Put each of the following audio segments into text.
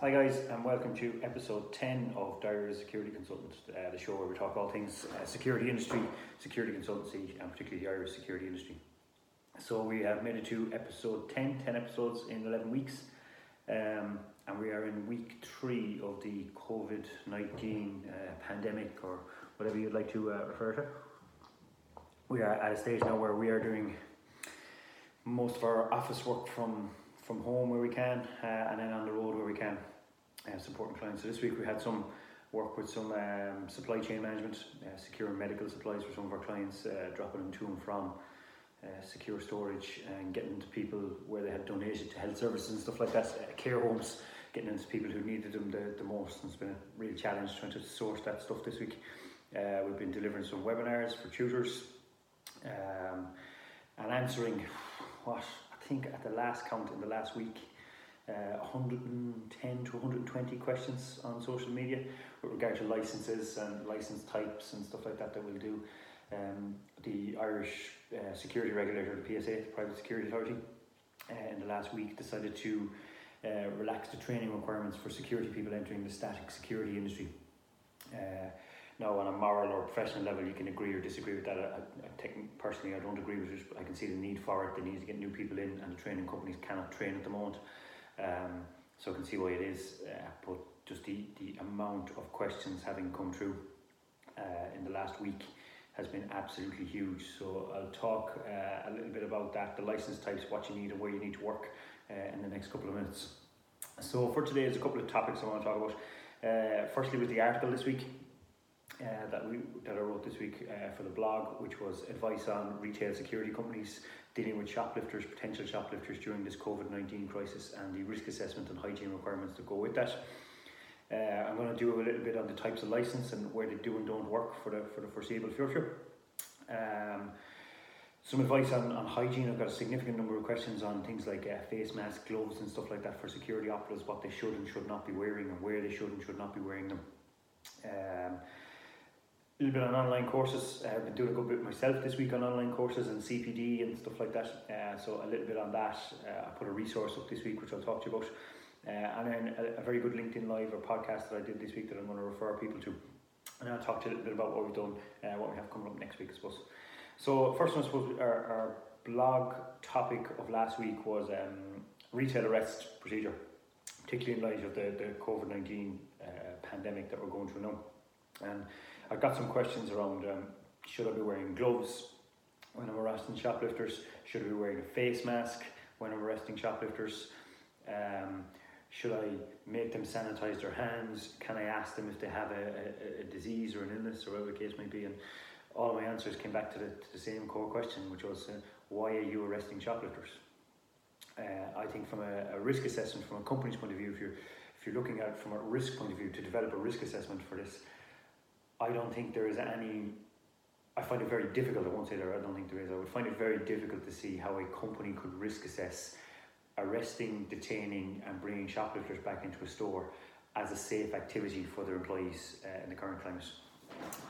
Hi guys, and welcome to episode 10 of Diary Security Consultant, uh, the show where we talk all things uh, security industry, security consultancy, and particularly the Irish security industry. So we have made it to episode 10, 10 episodes in 11 weeks, um, and we are in week three of the COVID-19 uh, pandemic, or whatever you'd like to uh, refer to. We are at a stage now where we are doing most of our office work from from home where we can, uh, and then on the road where we can, uh, supporting clients. So this week we had some work with some um, supply chain management, uh, securing medical supplies for some of our clients, uh, dropping them to and from uh, secure storage and getting to people where they had donated to health services and stuff like that, uh, care homes, getting them to people who needed them the, the most. And it's been a real challenge trying to source that stuff this week. Uh, we've been delivering some webinars for tutors um, and answering what I think at the last count in the last week, uh, 110 to 120 questions on social media with regard to licenses and license types and stuff like that that we'll do. Um, the Irish uh, security regulator, the PSA, the Private Security Authority, uh, in the last week decided to uh, relax the training requirements for security people entering the static security industry. Uh, now, on a moral or professional level, you can agree or disagree with that. I, I, I personally, I don't agree with it. I can see the need for it. They need to get new people in, and the training companies cannot train at the moment. Um, so I can see why it is. Uh, but just the, the amount of questions having come through uh, in the last week has been absolutely huge. So I'll talk uh, a little bit about that, the license types, what you need, and where you need to work uh, in the next couple of minutes. So for today, there's a couple of topics I want to talk about. Uh, firstly, was the article this week uh, that we that I wrote this week for the blog, which was advice on retail security companies dealing with shoplifters, potential shoplifters during this COVID nineteen crisis, and the risk assessment and hygiene requirements that go with that. Uh, I'm going to do a little bit on the types of license and where they do and don't work for the for the foreseeable future. Um, some advice on, on hygiene. I've got a significant number of questions on things like uh, face masks, gloves, and stuff like that for security operatives, what they should and should not be wearing, and where they should and should not be wearing them. Um, a little bit on online courses. Uh, I've been doing a good bit myself this week on online courses and CPD and stuff like that. Uh, so a little bit on that. Uh, I put a resource up this week which I'll talk to you about. Uh, and then a, a, very good LinkedIn Live or podcast that I did this week that I'm going to refer people to. And I'll talk to you a little bit about what we've done, uh, what we have coming up next week, I suppose. So first one, I suppose, our, our blog topic of last week was um, retail arrest procedure, particularly in light of the, the COVID-19 uh, pandemic that we're going through now. And I got some questions around um, should I be wearing gloves when I'm arresting shoplifters? Should I be wearing a face mask when I'm arresting shoplifters? Um, should I make them sanitize their hands? Can I ask them if they have a, a, a disease or an illness or whatever the case may be? And all my answers came back to the, to the same core question, which was uh, why are you arresting shoplifters? Uh, I think from a, a, risk assessment, from a company's point of view, if you're if you're looking at it from a risk point of view, to develop a risk assessment for this, I don't think there is any. I find it very difficult. I won't say there. I don't think there is. I would find it very difficult to see how a company could risk assess arresting, detaining, and bringing shoplifters back into a store as a safe activity for their employees uh, in the current climate.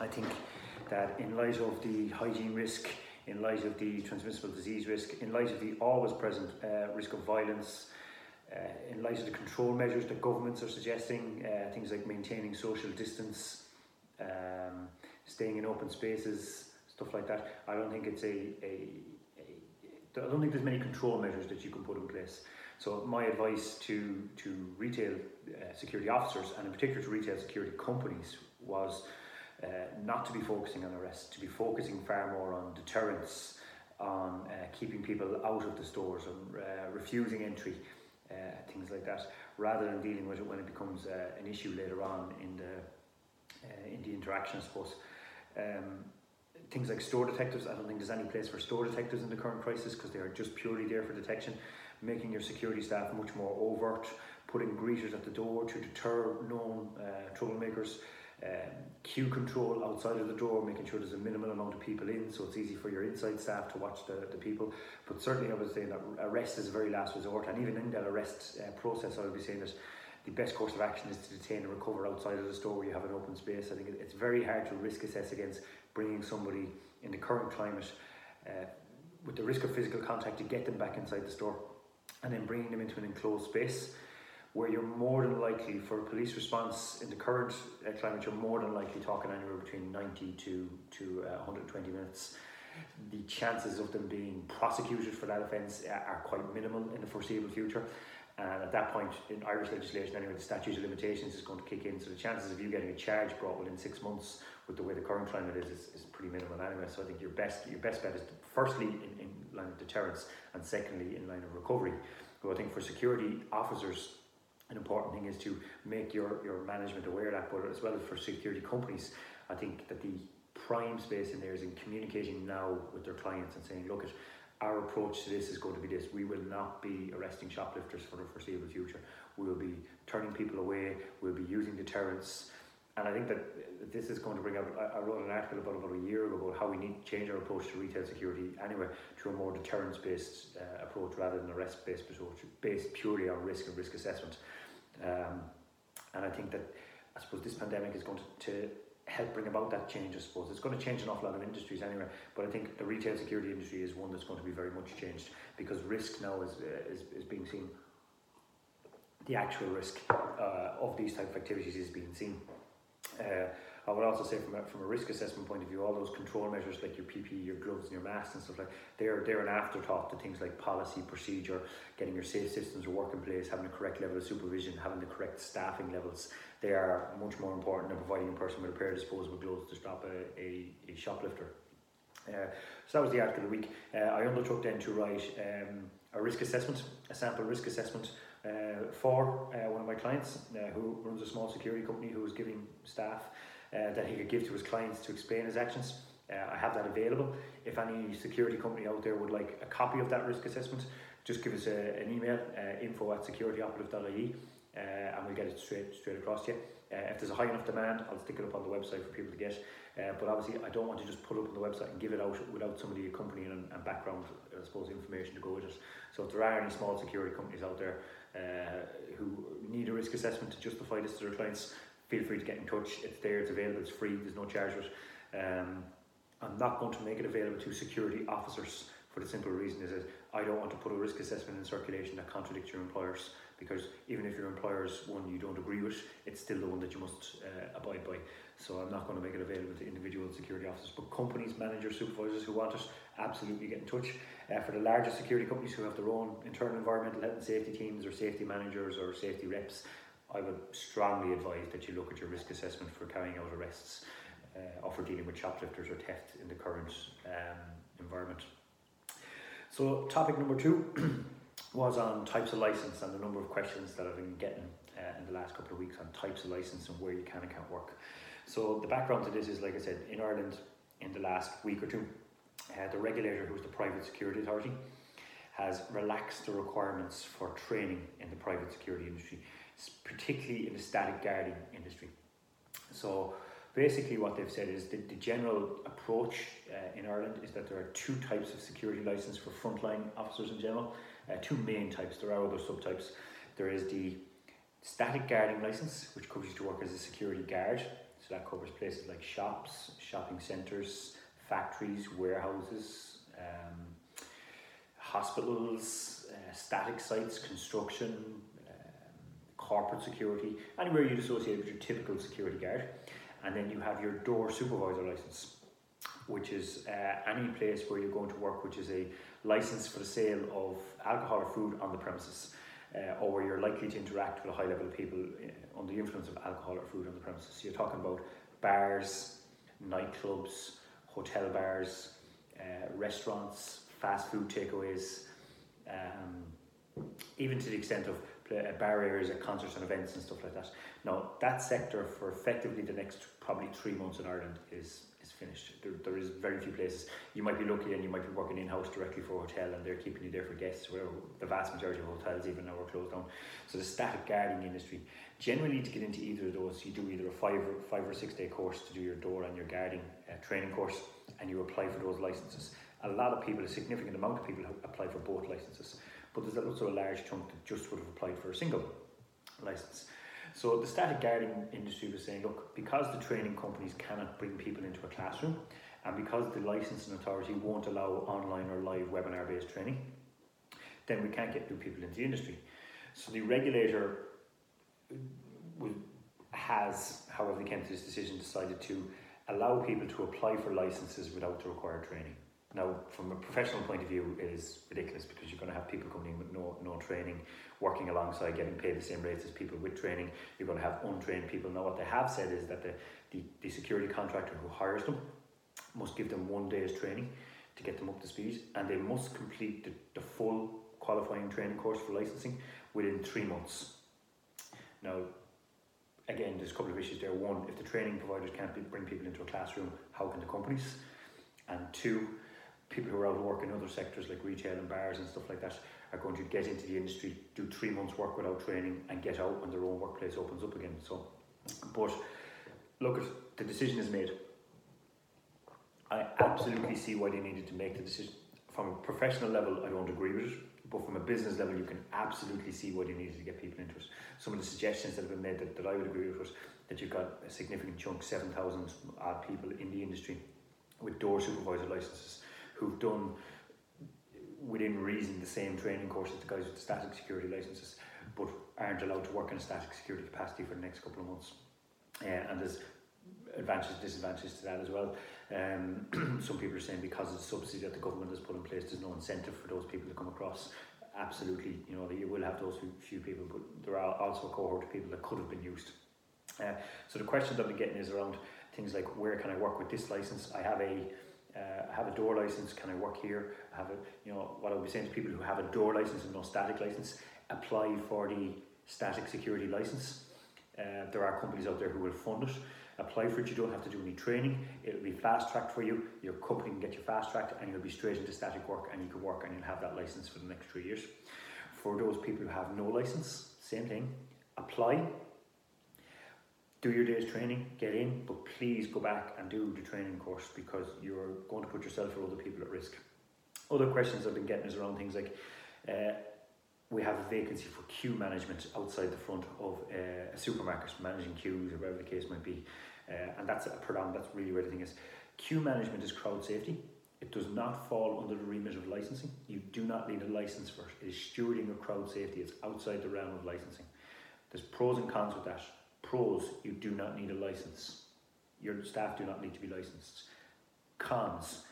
I think that in light of the hygiene risk, in light of the transmissible disease risk, in light of the always present uh, risk of violence, uh, in light of the control measures that governments are suggesting, uh, things like maintaining social distance, um, staying in open spaces, stuff like that. I don't think it's a, a, a I don't think there's many control measures that you can put in place. So my advice to to retail uh, security officers and in particular to retail security companies was uh, not to be focusing on arrest, to be focusing far more on deterrence, on uh, keeping people out of the stores, and uh, refusing entry, uh, things like that, rather than dealing with it when it becomes uh, an issue later on in the uh, in the interaction, I suppose. Um, things like store detectives, I don't think there's any place for store detectives in the current crisis because they are just purely there for detection, making your security staff much more overt, putting greeters at the door to deter known uh, troublemakers, um, queue control outside of the door, making sure there's a minimal amount of people in so it's easy for your inside staff to watch the, the people. But certainly, I would say that arrest is a very last resort, and even in that arrest uh, process, I would be saying that the best course of action is to detain and recover outside of the store where you have an open space. I think it's very hard to risk assess against bringing somebody in the current climate uh, with the risk of physical contact to get them back inside the store and then bringing them into an enclosed space where you're more than likely for a police response in the current uh, climate, you're more than likely talking anywhere between 90 to, to uh, 120 minutes. The chances of them being prosecuted for that offence are quite minimal in the foreseeable future. And at that point, in Irish legislation, anyway, the statute of limitations is going to kick in. So the chances of you getting a charge brought within six months, with the way the current climate is, is, is pretty minimal anyway. So I think your best your best bet is firstly in, in line of deterrence, and secondly in line of recovery. So I think for security officers, an important thing is to make your, your management aware of that, but as well as for security companies, I think that the prime space in there is in communicating now with their clients and saying, look, our approach to this is going to be this. We will not be arresting shoplifters for the foreseeable future. We will be turning people away. We'll be using deterrence. And I think that this is going to bring out. I wrote an article about about a year ago about how we need to change our approach to retail security anyway to a more deterrence based uh, approach rather than arrest based approach, based purely on risk and risk assessment. Um, and I think that I suppose this pandemic is going to, to help bring about that change, I suppose. It's going to change an awful lot of industries anyway, but I think the retail security industry is one that's going to be very much changed because risk now is, uh, is, is being seen. The actual risk uh, of these type of activities is being seen. Uh, I would also say from a, from a risk assessment point of view, all those control measures like your PPE, your gloves and your masks and stuff like they're they're an afterthought to things like policy, procedure, getting your safe systems to work in place, having the correct level of supervision, having the correct staffing levels. They are much more important than providing a person with a pair of disposable gloves to stop a, a, a shoplifter. Uh, so that was the article of the week. Uh, I undertook then to write um, a risk assessment, a sample risk assessment uh, for uh, one of my clients uh, who runs a small security company who was giving staff uh, that he could give to his clients to explain his actions. Uh, I have that available. If any security company out there would like a copy of that risk assessment, just give us a, an email, uh, info at securityoperative.ie, uh, and we'll get it straight straight across to you. Uh, if there's a high enough demand, I'll stick it up on the website for people to get. Uh, but obviously, I don't want to just put up on the website and give it out without somebody accompanying and, and background, I suppose, information to go with it. So if there are any small security companies out there uh, who need a risk assessment to justify this to their clients, feel free to get in touch. It's there, it's available, it's free, there's no charge for it. Um, I'm not going to make it available to security officers for the simple reason is that I don't want to put a risk assessment in circulation that contradicts your employers because even if your employer's one you don't agree with, it's still the one that you must uh, abide by. So I'm not going to make it available to individual security officers, but companies, managers, supervisors who want it, absolutely get in touch. Uh, for the larger security companies who have their own internal environmental health and safety teams or safety managers or safety reps, I would strongly advise that you look at your risk assessment for carrying out arrests uh, or for dealing with shoplifters or theft in the current um, environment. So, topic number two was on types of license and the number of questions that I've been getting uh, in the last couple of weeks on types of license and where you can and can't work. So, the background to this is like I said, in Ireland in the last week or two, uh, the regulator, who is the Private Security Authority, has relaxed the requirements for training in the private security industry particularly in the static guarding industry. So basically what they've said is that the general approach uh, in Ireland is that there are two types of security license for frontline officers in general, uh, two main types, there are other subtypes. There is the static guarding license, which covers you to work as a security guard. So that covers places like shops, shopping centres, factories, warehouses, um, hospitals, uh, static sites, construction, corporate security, anywhere you'd associate with your typical security guard. And then you have your door supervisor license, which is uh, any place where you're going to work, which is a license for the sale of alcohol or food on the premises, uh, or where you're likely to interact with a high level of people uh, under the influence of alcohol or food on the premises. So you're talking about bars, nightclubs, hotel bars, uh, restaurants, fast food takeaways, um, even to the extent of uh, barriers at concerts and events and stuff like that. Now, that sector for effectively the next probably three months in Ireland is is finished. There, there is very few places. You might be lucky and you might be working in house directly for a hotel and they're keeping you there for guests. Where the vast majority of hotels even now are closed down. So the static guarding industry. Generally, to get into either of those, you do either a five or five or six day course to do your door and your guarding uh, training course, and you apply for those licenses. A lot of people, a significant amount of people, apply for both licenses but there's also a large chunk that just would have applied for a single license. So the static guarding industry was saying, look, because the training companies cannot bring people into a classroom, and because the licensing authority won't allow online or live webinar based training, then we can't get new people into the industry. So the regulator has, however they came to this decision, decided to allow people to apply for licenses without the required training. Now, from a professional point of view, it is ridiculous because you're going to have people coming in with no, no training, working alongside, getting paid the same rates as people with training. You're going to have untrained people. Now, what they have said is that the, the, the security contractor who hires them must give them one day's training to get them up to speed, and they must complete the, the full qualifying training course for licensing within three months. Now, again, there's a couple of issues there. One, if the training providers can't be, bring people into a classroom, how can the companies? And two, people who are out of work in other sectors like retail and bars and stuff like that are going to get into the industry, do three months work without training, and get out when their own workplace opens up again. So, but look, the decision is made. I absolutely see why they needed to make the decision. From a professional level, I don't agree with it, but from a business level, you can absolutely see why they needed to get people into it. Some of the suggestions that have been made that, that I would agree with was that you've got a significant chunk, 7,000 odd people in the industry with door supervisor licenses who've done within reason the same training course as the guys with the static security licenses, but aren't allowed to work in a static security capacity for the next couple of months. Uh, and there's advantages disadvantages to that as well. Um, some people are saying because of the subsidy that the government has put in place, there's no incentive for those people to come across. Absolutely, you know, you will have those few, people, but there are also a cohort of people that could have been used. Uh, so the questions I've been getting is around things like where can I work with this license? I have a uh, I have a door license. Can I work here? I have a you know what I would be saying to people who have a door license and no static license, apply for the static security license. Uh, there are companies out there who will fund it apply for it. You don't have to do any training. It'll be fast tracked for you. Your company can get you fast tracked and you'll be straight into static work and you can work and you'll have that license for the next three years. For those people who have no license, same thing. Apply. Do your day's training, get in, but please go back and do the training course because you're going to put yourself or other people at risk. Other questions I've been getting is around things like uh, we have a vacancy for queue management outside the front of uh, a supermarket, managing queues or whatever the case might be. Uh, and that's a predominant, that's really where the thing is. Queue management is crowd safety. It does not fall under the remit of licensing. You do not need a license for it. It is stewarding of crowd safety. It's outside the realm of licensing. There's pros and cons with that. Pros, you do not need a license. Your staff do not need to be licensed. Cons,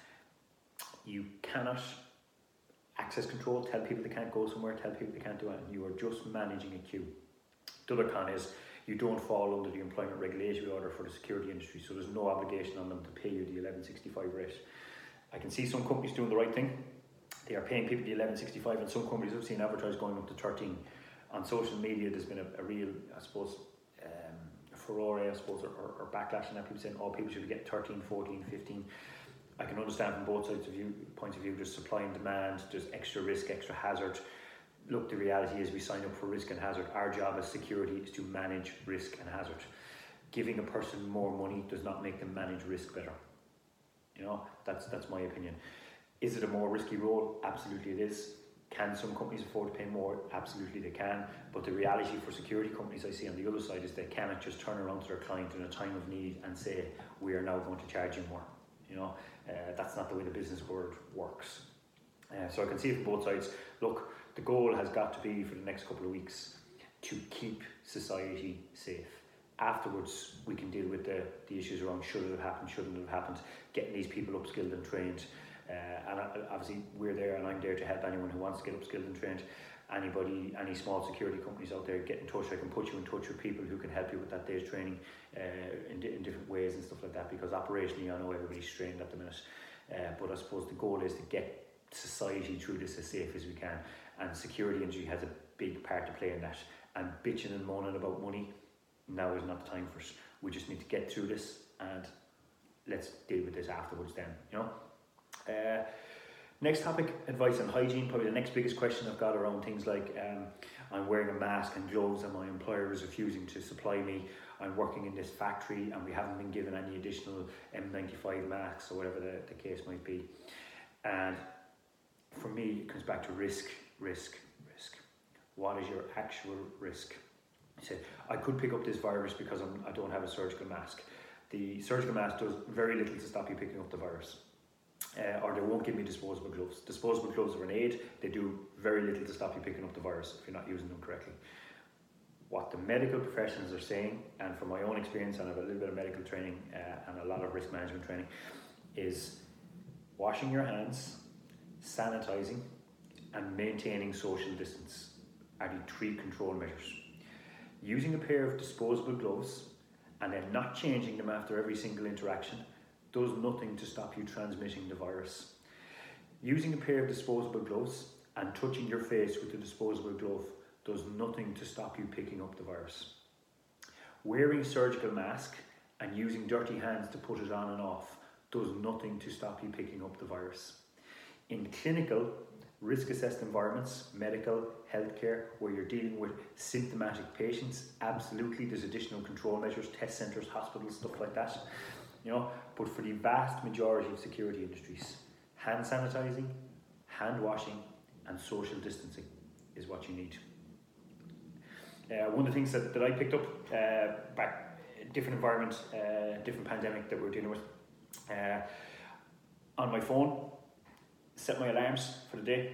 you cannot access control, tell people they can't go somewhere, tell people they can't do anything. You are just managing a queue. The other con is you don't fall under the employment regulatory order for the security industry, so there's no obligation on them to pay you the 1165 rate. I can see some companies doing the right thing. They are paying people the 1165, and some companies I've seen advertised going up to 13. On social media, there's been a, a real, I suppose, furore, I suppose, or, or, or backlash, and that people saying all oh, people should getting 13, 14, 15. I can understand from both sides of view, points of view. There's supply and demand. There's extra risk, extra hazard look, the reality is we sign up for risk and hazard. Our job as security is to manage risk and hazard. Giving a person more money does not make them manage risk better. You know, that's that's my opinion. Is it a more risky role? Absolutely it is. Can some companies afford to pay more? Absolutely they can. But the reality for security companies I see on the other side is they cannot just turn around to their client in a time of need and say, we are now going to charge you more. You know, uh, that's not the way the business world works. Uh, so I can see from both sides. Look, the goal has got to be for the next couple of weeks to keep society safe. Afterwards, we can deal with the, the issues around should it have happened, shouldn't it have happened, getting these people upskilled and trained. Uh, and obviously, we're there and I'm there to help anyone who wants to get upskilled and trained. Anybody, any small security companies out there, get in touch. I can put you in touch with people who can help you with that day's training uh, in, in different ways and stuff like that. Because operationally, I know everybody's strained at the minute. Uh, but I suppose the goal is to get society through this as safe as we can and security industry has a big part to play in that. And bitching and moaning about money, now is not the time for us. We just need to get through this and let's deal with this afterwards. Then you know. Uh, next topic: advice on hygiene. Probably the next biggest question I've got around things like um, I'm wearing a mask and gloves, and my employer is refusing to supply me. I'm working in this factory, and we haven't been given any additional N95 masks or whatever the, the case might be. And for me, it comes back to risk risk, risk. What is your actual risk? He said, I could pick up this virus because I'm, I don't have a surgical mask. The surgical mask does very little to stop you picking up the virus. Uh, or they won't give me disposable gloves. Disposable gloves are an aid, they do very little to stop you picking up the virus if you're not using them correctly. what the medical professionals are saying, and from my own experience, and I have a little bit of medical training uh, and a lot of risk management training, is washing your hands, sanitizing, and maintaining social distance are the three control measures. Using a pair of disposable gloves and then not changing them after every single interaction does nothing to stop you transmitting the virus. Using a pair of disposable gloves and touching your face with the disposable glove does nothing to stop you picking up the virus. Wearing surgical mask and using dirty hands to put it on and off does nothing to stop you picking up the virus. In clinical, risk assessed environments, medical, healthcare, where you're dealing with symptomatic patients, absolutely there's additional control measures, test centres, hospitals, stuff like that. Know, but for the vast majority of security industries, hand sanitizing, hand washing, and social distancing is what you need. Uh, one of the things that, that I picked up uh, back, different environment, uh, different pandemic that we're dealing with, uh, on my phone, set my alarms for the day,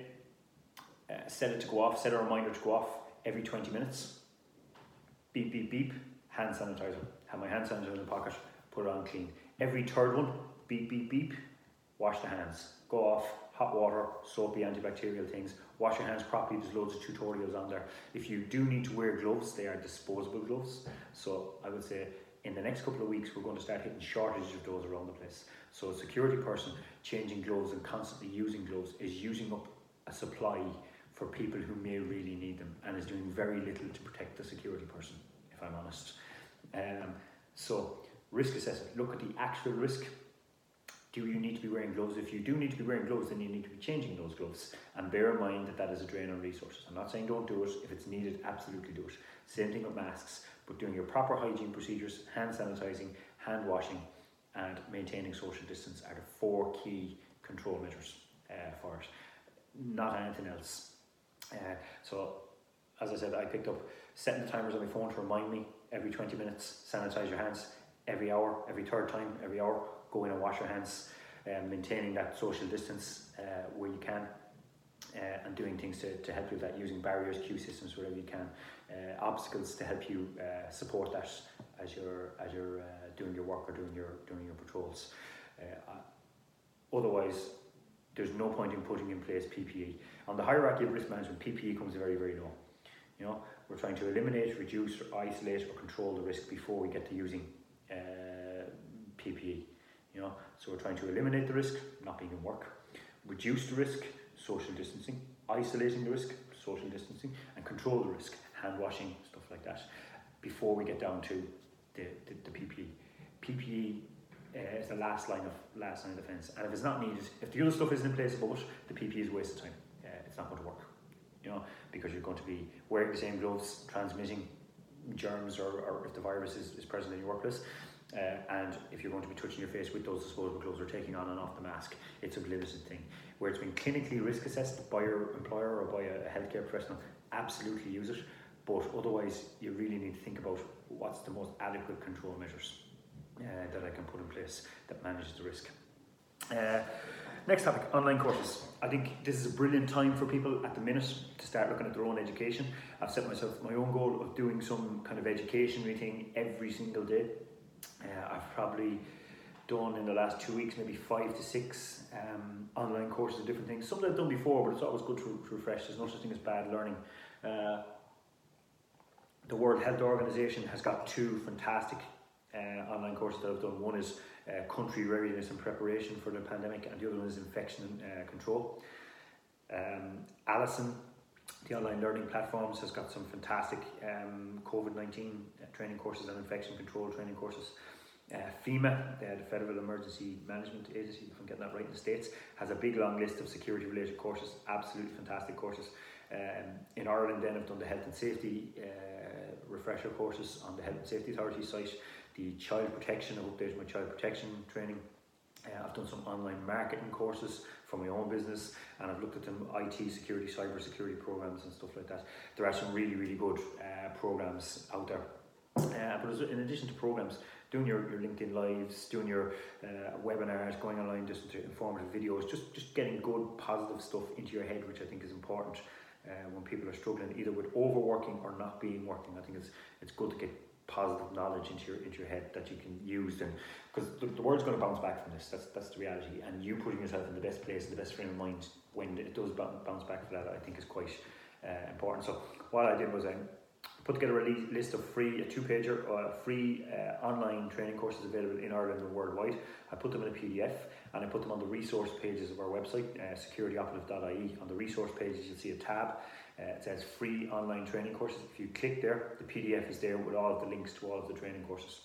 uh, set it to go off, set a reminder to go off every 20 minutes. Beep, beep, beep, hand sanitizer. Have my hand sanitizer in the pocket, put it on clean. Every third one, beep, beep, beep, wash the hands. Go off, hot water, soapy antibacterial things. Wash your hands properly. There's loads of tutorials on there. If you do need to wear gloves, they are disposable gloves. So I would say in the next couple of weeks, we're going to start hitting shortages of those around the place. So a security person changing gloves and constantly using gloves is using up a supply for people who may really need them and is doing very little to protect the security person, if I'm honest. Um, so risk assessment, look at the actual risk. Do you need to be wearing gloves? If you do need to be wearing gloves, then you need to be changing those gloves. And bear in mind that that is a drain on resources. I'm not saying don't do it. If it's needed, absolutely do it. Same thing with masks but doing your proper hygiene procedures, hand sanitizing, hand washing, and maintaining social distance are the four key control measures uh, for it, not anything else. Uh, so, as I said, I picked up setting the timers on my phone to remind me every 20 minutes, sanitize your hands every hour, every third time, every hour, go in and wash your hands, um, maintaining that social distance uh, where you can. Uh, and doing things to, to help you with that, using barriers, queue systems wherever you can, uh, obstacles to help you uh, support that as you're as you're uh, doing your work or doing your doing your patrols. Uh, otherwise, there's no point in putting in place PPE. On the hierarchy of risk management, PPE comes very very low. You know, we're trying to eliminate, reduce, or isolate, or control the risk before we get to using uh, PPE. You know, so we're trying to eliminate the risk, not being in work, reduce the risk, social distancing, isolating the risk, social distancing, and control the risk, hand washing, stuff like that, before we get down to the, the, the PPE. PPE uh, is the last line of last line of defence, and if it's not needed, if the other stuff isn't in place above it, the PPE is a waste of time. Uh, it's not going to work, you know, because you're going to be wearing the same gloves, transmitting germs, or, or if the virus is, is present in your workplace. Uh, and if you're going to be touching your face with those disposable gloves or taking on and off the mask, it's a limited thing. Where it's been clinically risk assessed by your employer or by a healthcare professional, absolutely use it. But otherwise, you really need to think about what's the most adequate control measures uh, that I can put in place that manages the risk. Uh, next topic online courses. I think this is a brilliant time for people at the minute to start looking at their own education. I've set myself my own goal of doing some kind of education thing every single day. Uh, I've probably done in the last two weeks maybe five to six um, online courses of different things. Some that I've done before, but it's always good to, to refresh. There's no such thing as bad learning. Uh, the World Health Organization has got two fantastic uh, online courses that I've done. One is uh, country readiness and preparation for the pandemic, and the other one is infection uh, control. Um, Alison, the online learning platforms, has got some fantastic um, COVID 19 uh, training courses and infection control training courses. Uh, FEMA, the Federal Emergency Management Agency, if I'm getting that right in the States, has a big long list of security related courses, absolutely fantastic courses. Um, in Ireland, then, I've done the health and safety uh, refresher courses on the Health and Safety Authority site, the child protection, I've updated my child protection training. Uh, I've done some online marketing courses for my own business and I've looked at them IT security, cyber security programs and stuff like that. There are some really, really good uh, programs out there. Uh, but in addition to programs, doing your, your LinkedIn lives, doing your uh, webinars, going online, just to informative videos, just, just getting good, positive stuff into your head, which I think is important uh, when people are struggling either with overworking or not being working. I think it's it's good to get positive knowledge into your into your head that you can use then because the, the world's going to bounce back from this. That's that's the reality. And you putting yourself in the best place in the best frame of mind when it does bounce back for that I think is quite uh, important. So what I did was I put together a list of free a two pager uh, free uh, online training courses available in Ireland and worldwide. I put them in a PDF and I put them on the resource pages of our website uh, securityoperative.ie on the resource pages you'll see a tab uh, it says free online training courses. If you click there, the PDF is there with all of the links to all of the training courses.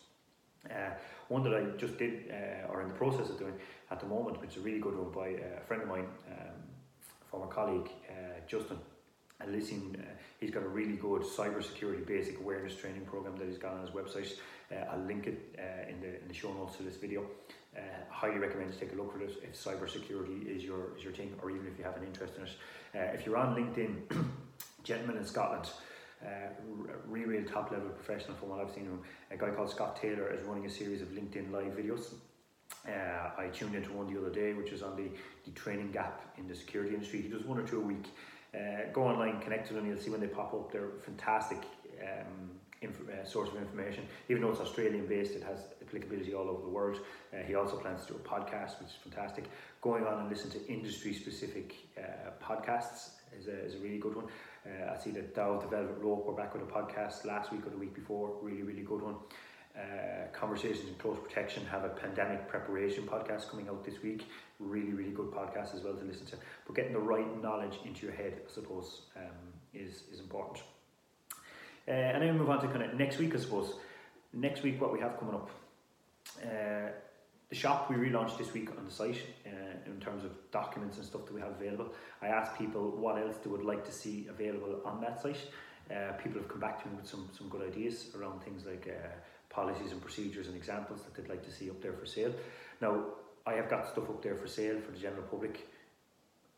Uh, one that I just did, uh, or in the process of doing at the moment, which is a really good one by uh, a friend of mine, um, former colleague, uh, Justin. And listen, uh, he's got a really good cybersecurity basic awareness training program that he's got on his website. I'll link it in the in the show notes to this video. Highly recommend to take a look at this if cybersecurity is your is your thing, or even if you have an interest in it. if you're on LinkedIn, gentleman in Scotland, uh, really top level professional from what I've seen him. A guy called Scott Taylor is running a series of LinkedIn live videos. Uh, I tuned into one the other day, which is on the, the training gap in the security industry. He does one or two a week. Uh, go online, connect to them, you'll see when they pop up. They're fantastic um, inf- uh, source of information. Even though it's Australian based, it has applicability all over the world. Uh, he also plans to do a podcast, which is fantastic. Going on and listen to industry specific uh, podcasts is a, is a really good one. Uh, I see that Dow Development Rope were back with a podcast last week or the week before. Really, really good one. Uh, Conversations in Close Protection have a pandemic preparation podcast coming out this week. Really, really good podcast as well to listen to. But getting the right knowledge into your head, I suppose, um, is is important. Uh, and then we move on to kind of next week, I suppose. Next week, what we have coming up. Uh, the shop we relaunched this week on the site uh, in terms of documents and stuff that we have available. I asked people what else they would like to see available on that site. Uh, people have come back to me with some, some good ideas around things like uh, policies and procedures and examples that they'd like to see up there for sale. Now, I have got stuff up there for sale for the general public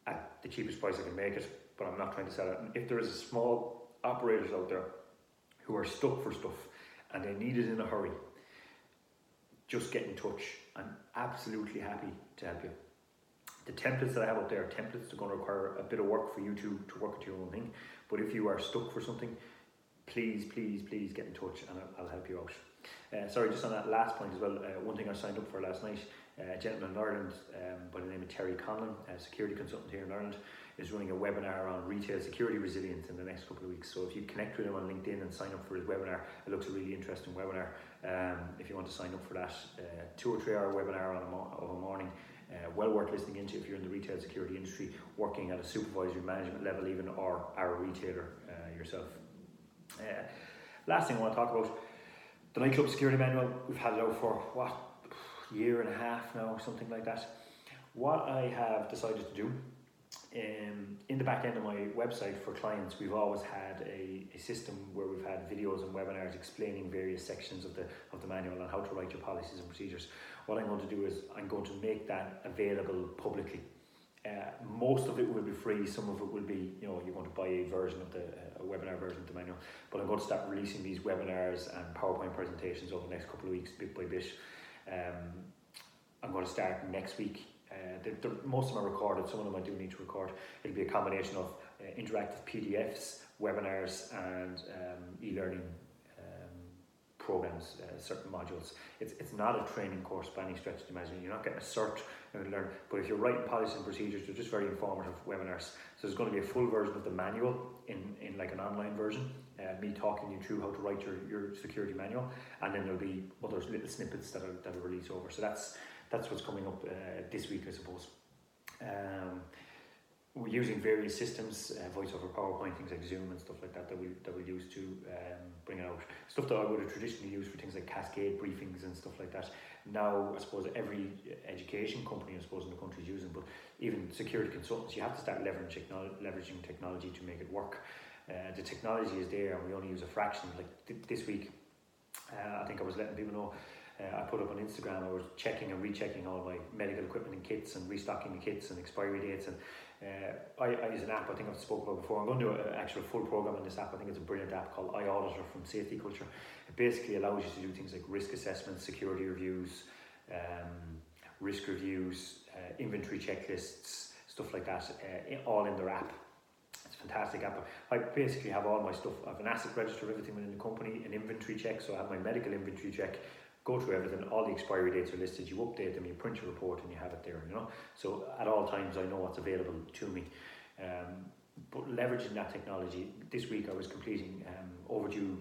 at the cheapest price I can make it, but I'm not trying to sell it. if there is a small operators out there who are stuck for stuff and they need it in a hurry, just get in touch. I'm absolutely happy to help you. The templates that I have up there are templates that are going to require a bit of work for you to, to work at your own thing. But if you are stuck for something, please, please, please get in touch and I'll, I'll help you out. Uh, sorry, just on that last point as well, uh, one thing I signed up for last night, uh, a gentleman in Ireland um, by the name of Terry Conlon, a security consultant here in Ireland, is running a webinar on retail security resilience in the next couple of weeks. So if you connect with him on LinkedIn and sign up for his webinar, it looks a really interesting webinar. Um, if you want to sign up for that, uh, two or three hour webinar on a mo- of a morning, uh, well worth listening into if you're in the retail security industry, working at a supervisory management level, even or are a retailer uh, yourself. Uh, last thing I want to talk about the nightclub security manual. We've had it out for what year and a half now, something like that. What I have decided to do um, in the back end of my website for clients, we've always had a, a system where we've had videos and webinars explaining various sections of the of the manual and how to write your policies and procedures. What I'm going to do is I'm going to make that available publicly. Uh, most of it will be free. Some of it will be, you know, you're going to buy a version of the uh, webinar version of the manual. But I'm going to start releasing these webinars and PowerPoint presentations over the next couple of weeks, bit by bit. Um, I'm going to start next week uh, they're, they're, most of them are recorded, some of them I do need to record. It'll be a combination of uh, interactive PDFs, webinars, and um, e learning um, programs, uh, certain modules. It's, it's not a training course by any stretch of the imagination. You're not getting a cert and learn, but if you're writing policies and procedures, they're just very informative webinars. So there's going to be a full version of the manual in, in like an online version, uh, me talking you through how to write your, your security manual, and then there'll be other little snippets that are, that are released over. So that's that's what's coming up uh, this week, I suppose. Um, we're using various systems, uh, voice over PowerPoint, things like Zoom and stuff like that that we that we use to um, bring it out. Stuff that I would have traditionally used for things like cascade briefings and stuff like that. Now, I suppose every education company, I suppose, in the country is using, but even security consultants, you have to start leveraging, leveraging technology to make it work. Uh, the technology is there, and we only use a fraction. Like th- this week, uh, I think I was letting people know uh, I put up on Instagram, I was checking and rechecking all my medical equipment and kits and restocking the kits and expiry dates. And uh, I, I, use an app I think I've spoken about before. I'm going to do an actual full program on this app. I think it's a brilliant app called iAuditor from Safety Culture. It basically allows you to do things like risk assessments, security reviews, um, risk reviews, uh, inventory checklists, stuff like that, uh, all in their app. It's a fantastic app. I basically have all my stuff. I have an asset register of everything within the company, an inventory check. So I have my medical inventory check. Go through everything. All the expiry dates are listed. You update them. You print your report, and you have it there. You know. So at all times, I know what's available to me. Um, but leveraging that technology, this week I was completing um, overdue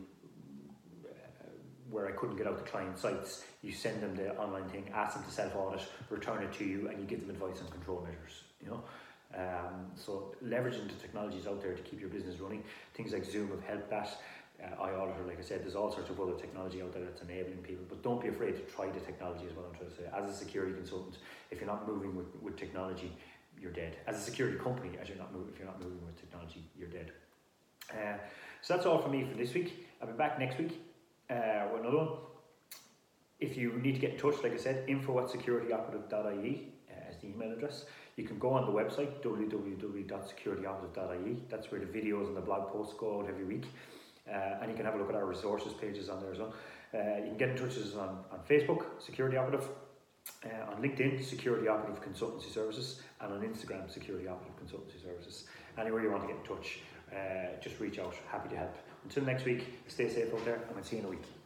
uh, where I couldn't get out the client sites. You send them the online thing, ask them to self audit, return it to you, and you give them advice on control measures. You know. Um, so leveraging the technologies out there to keep your business running. Things like Zoom have helped that. Uh, iAuditor, like I said, there's all sorts of other technology out there that's enabling people, but don't be afraid to try the technology is what I'm trying to say. As a security consultant, if you're not moving with, with technology, you're dead. As a security company, as you're not moving, if you're not moving with technology, you're dead. Uh, so that's all for me for this week. I'll be back next week uh, with another one. If you need to get in touch, like I said, info at securityoperative.ie uh, the email address. You can go on the website www.securityoperative.ie. That's where the videos and the blog posts go out every week. Uh, and you can have a look at our resources pages on there as well. Uh, you can get in touch with us on, on Facebook, Security Operative, uh, on LinkedIn, Security Operative Consultancy Services, and on Instagram, Security Operative Consultancy Services. Anywhere you want to get in touch, uh, just reach out. Happy to help. Until next week, stay safe out there, and I'll see you in a week.